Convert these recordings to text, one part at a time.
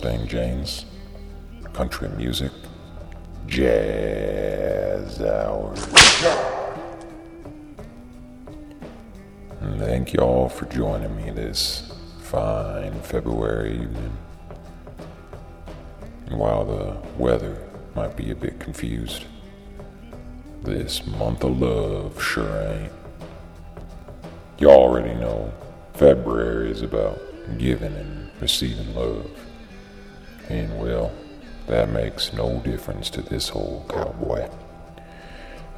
Mustang Janes, country music, jazz hours. And thank y'all for joining me this fine February evening. And while the weather might be a bit confused, this month of love sure ain't. You already know February is about giving and receiving love. And well, that makes no difference to this whole cowboy.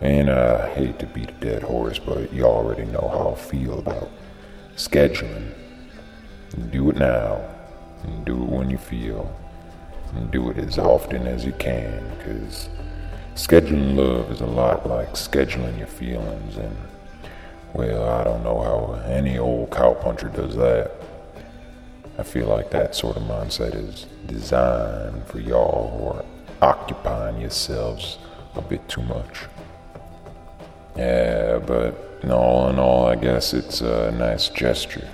And I hate to beat a dead horse, but you already know how I feel about scheduling. Do it now, and do it when you feel, and do it as often as you can, because scheduling love is a lot like scheduling your feelings, and well, I don't know how any old cowpuncher does that. I feel like that sort of mindset is designed for y'all who are occupying yourselves a bit too much. Yeah, but in all in all, I guess it's a nice gesture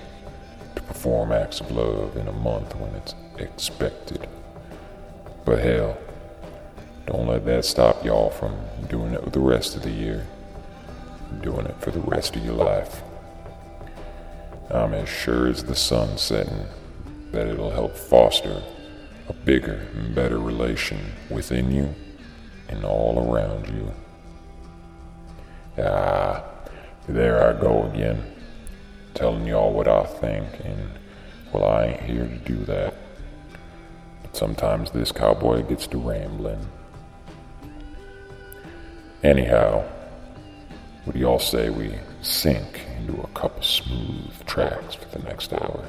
to perform acts of love in a month when it's expected. But hell, don't let that stop y'all from doing it the rest of the year, doing it for the rest of your life. I'm as sure as the sun setting that it'll help foster a bigger and better relation within you and all around you. Ah, there I go again, telling y'all what I think, and well, I ain't here to do that. But sometimes this cowboy gets to rambling. Anyhow, what do y'all say we sink into a couple smooth tracks for the next hour?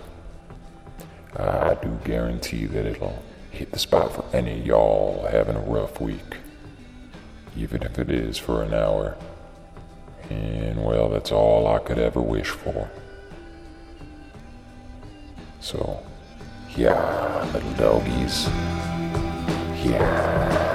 I do guarantee that it'll hit the spot for any of y'all having a rough week, even if it is for an hour. And well, that's all I could ever wish for. So, yeah, little doggies. Yeah.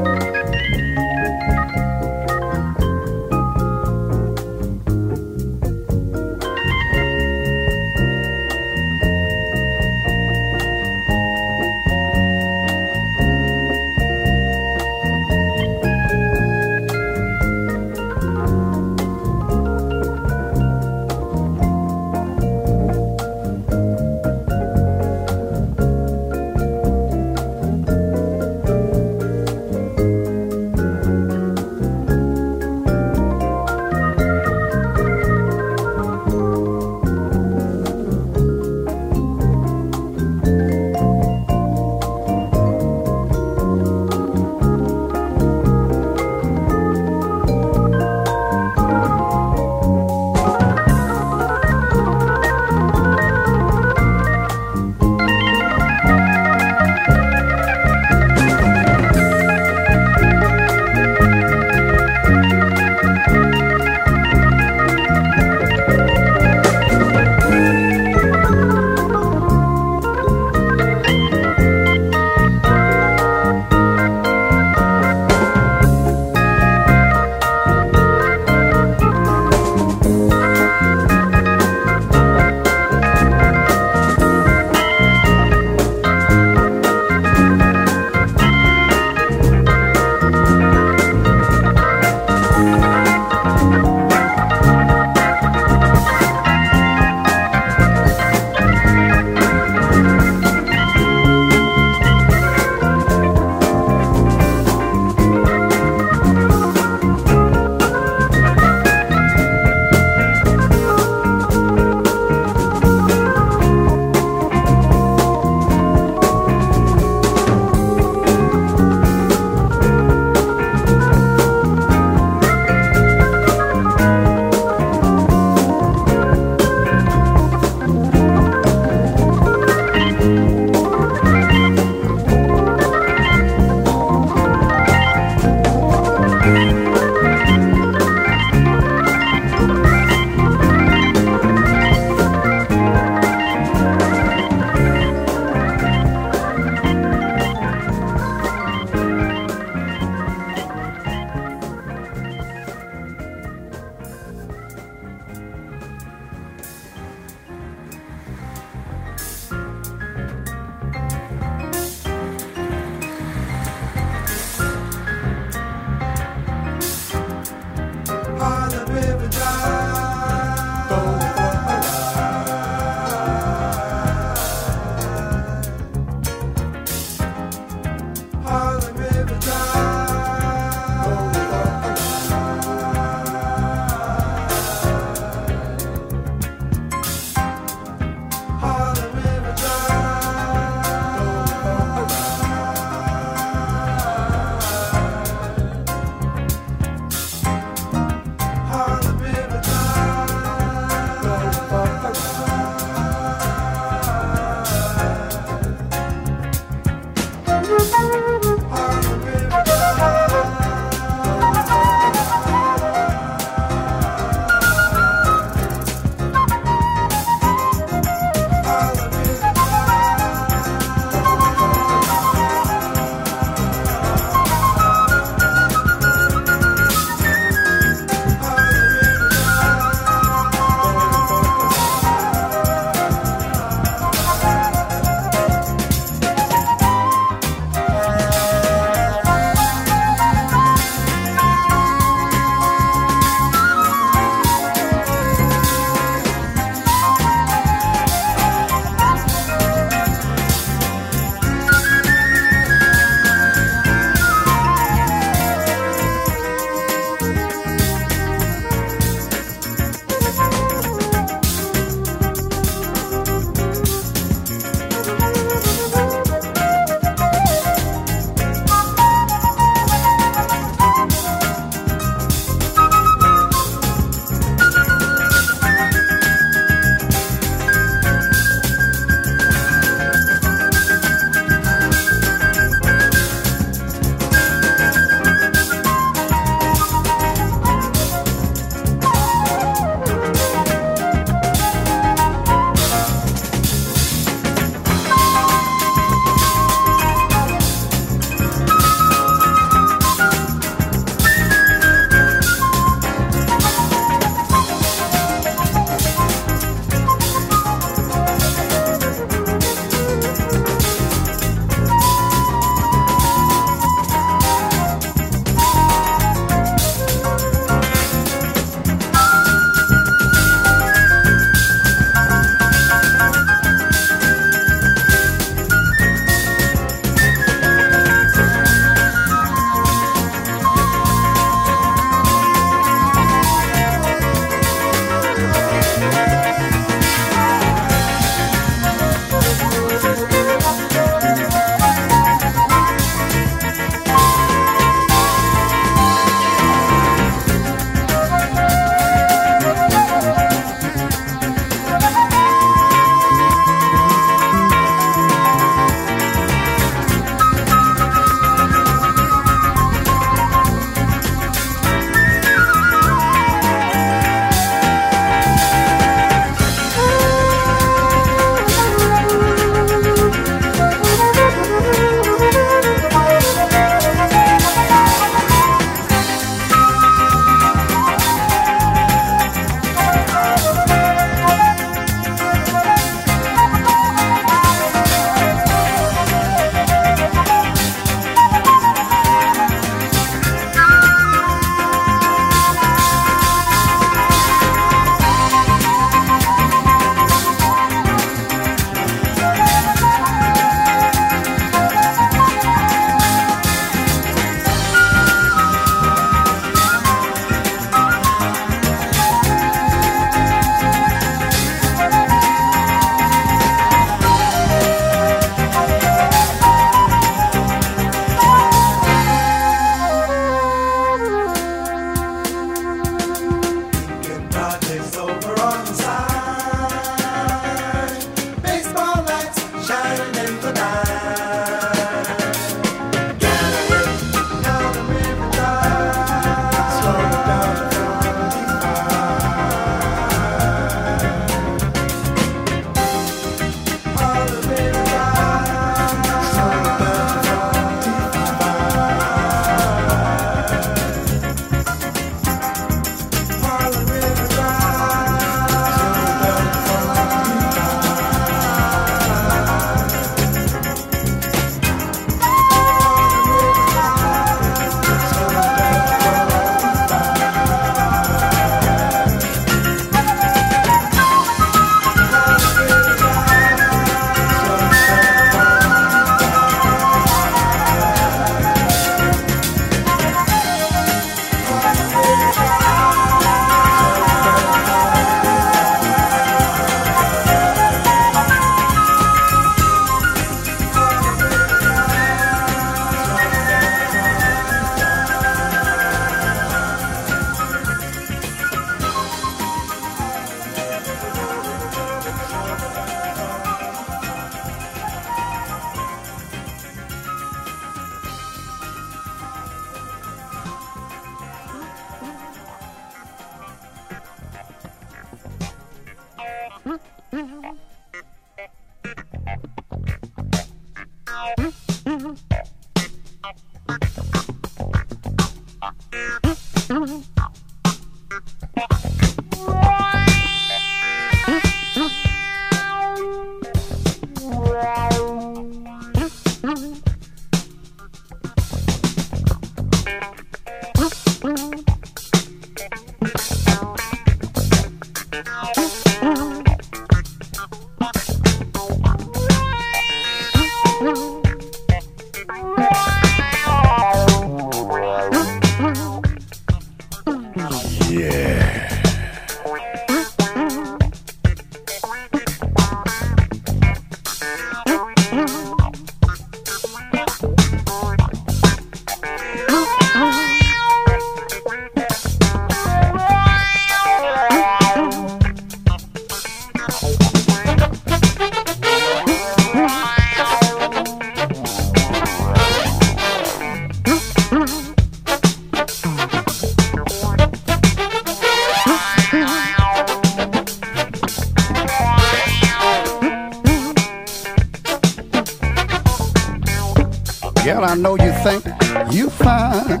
Girl, I know you think you fine.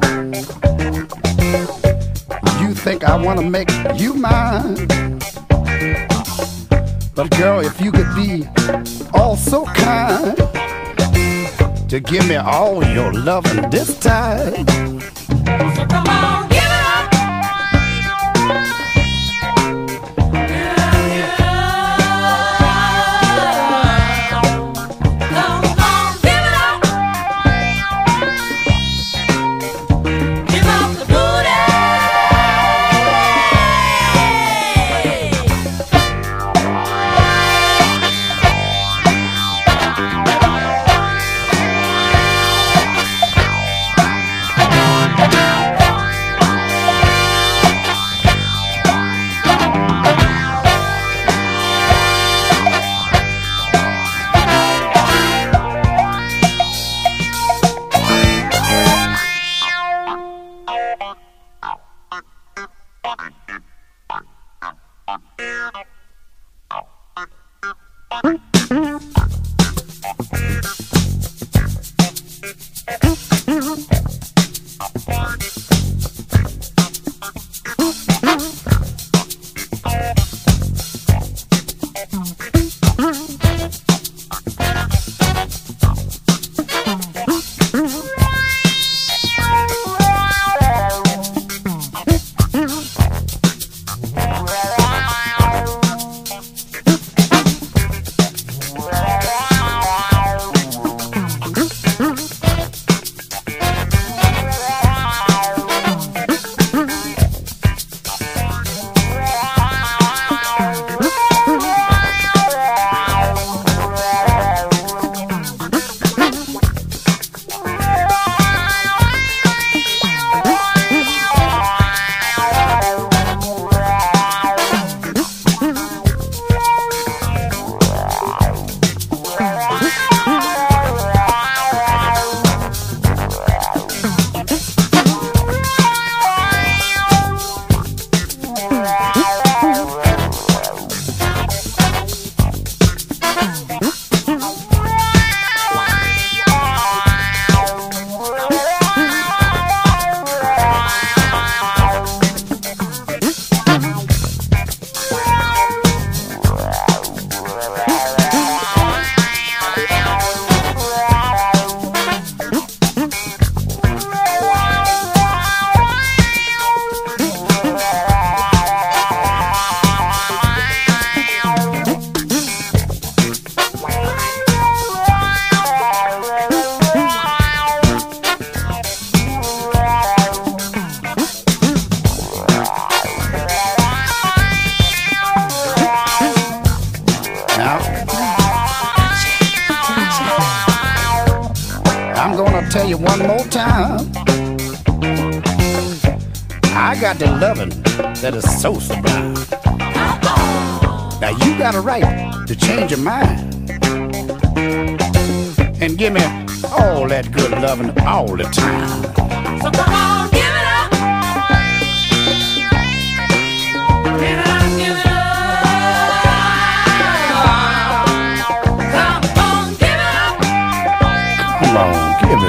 You think I wanna make you mine girl, if you could be all so kind to give me all your loving this time. So come on.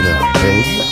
Baby.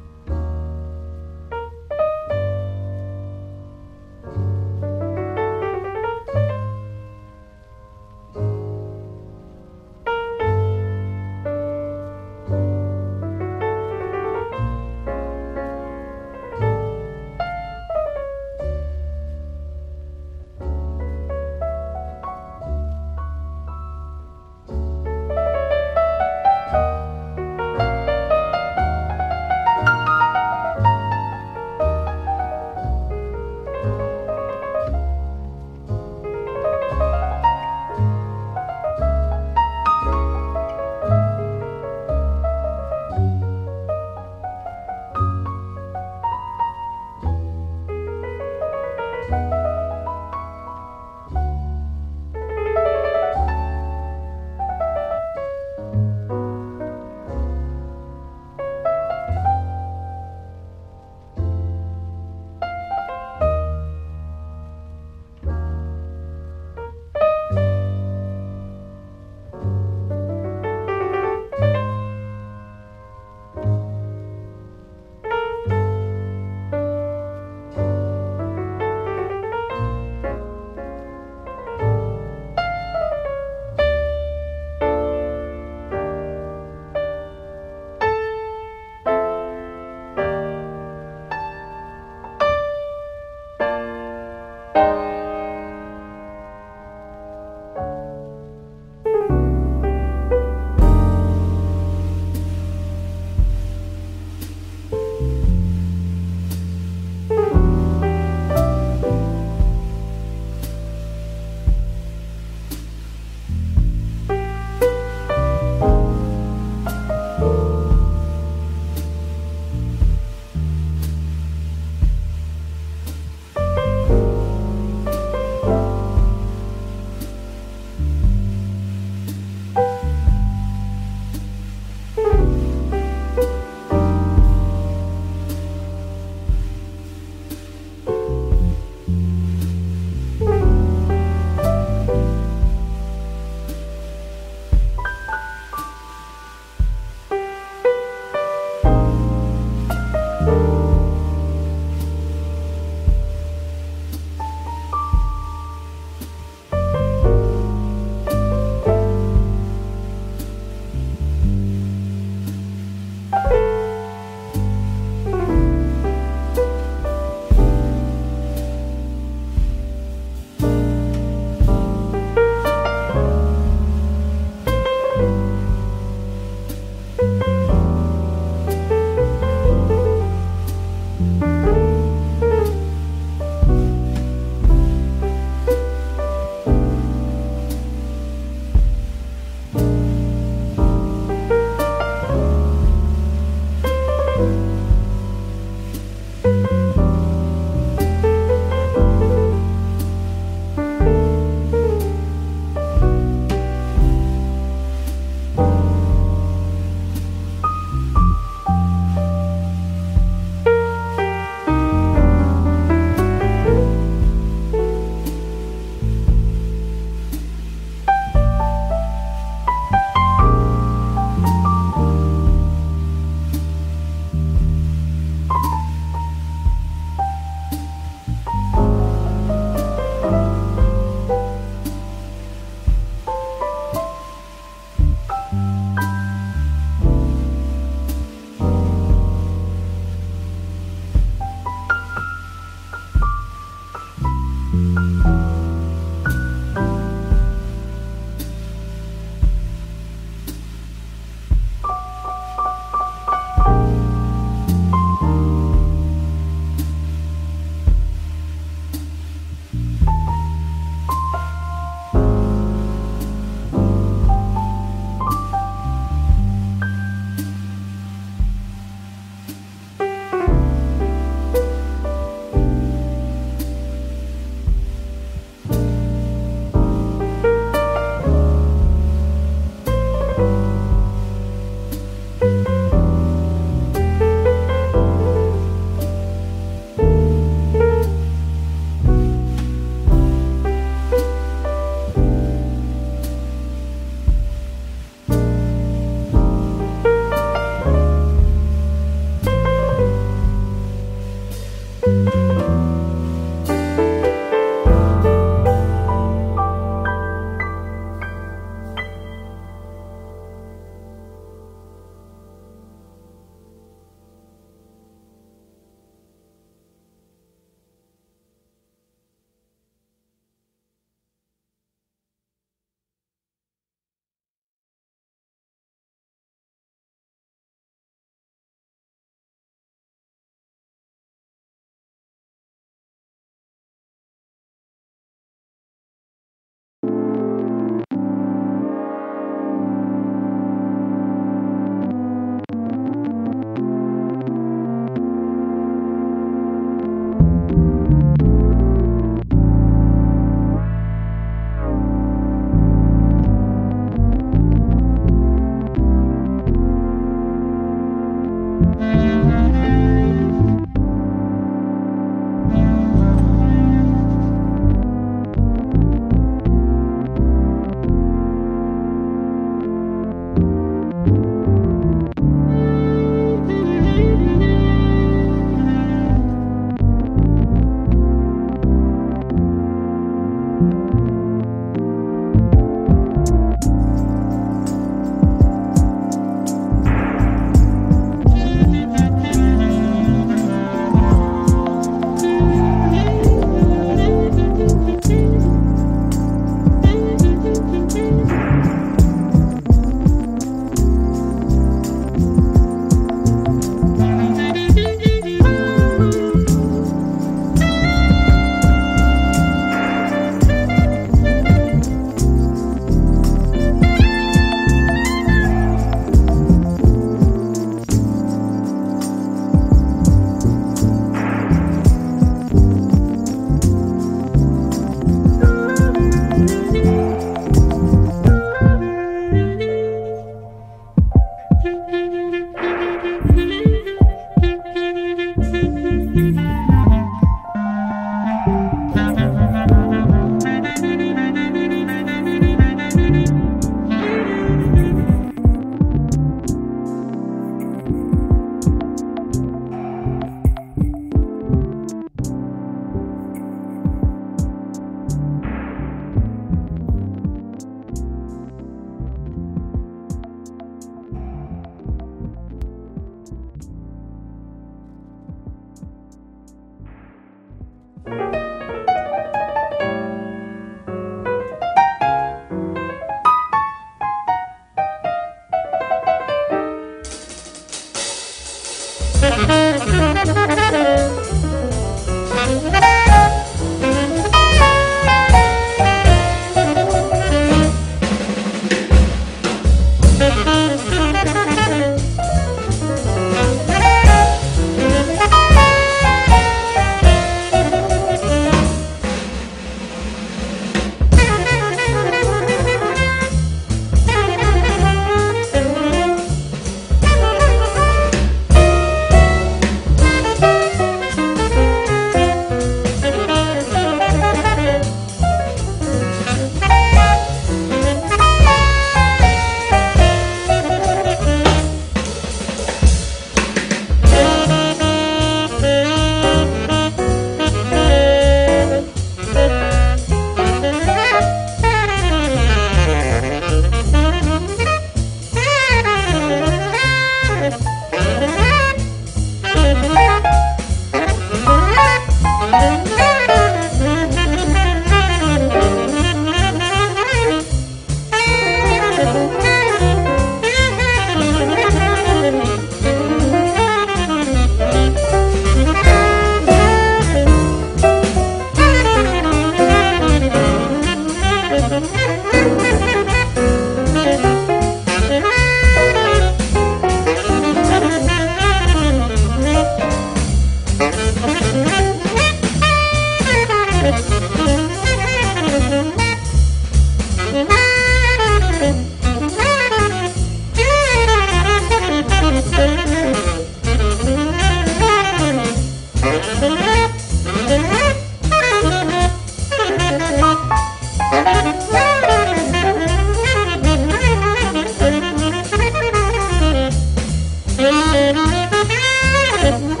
Thank you.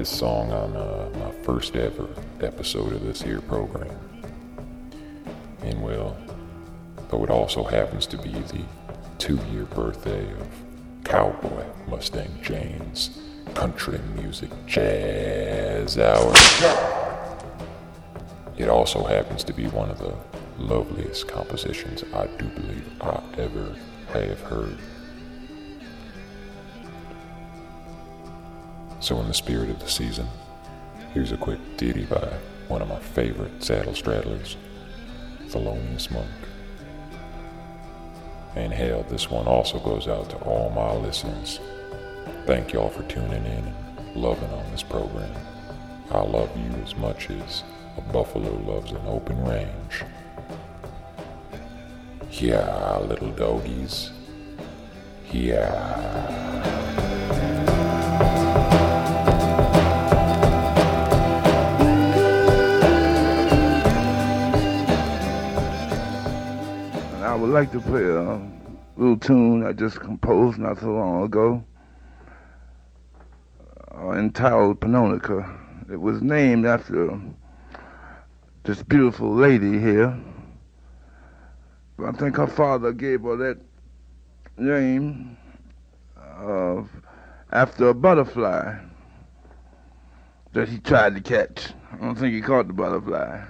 This song on uh, my first ever episode of this here program. And well, though it also happens to be the two year birthday of Cowboy Mustang Jane's Country Music Jazz Hour. It also happens to be one of the loveliest compositions I do believe I ever have heard. So, in the spirit of the season, here's a quick ditty by one of my favorite saddle straddlers, Thelonious Monk. And hell, this one also goes out to all my listeners. Thank y'all for tuning in and loving on this program. I love you as much as a buffalo loves an open range. Yeah, little doggies. Yeah. Would like to play a little tune I just composed not so long ago uh, entitled Pannonica. It was named after this beautiful lady here. But I think her father gave her that name of after a butterfly that he tried to catch. I don't think he caught the butterfly.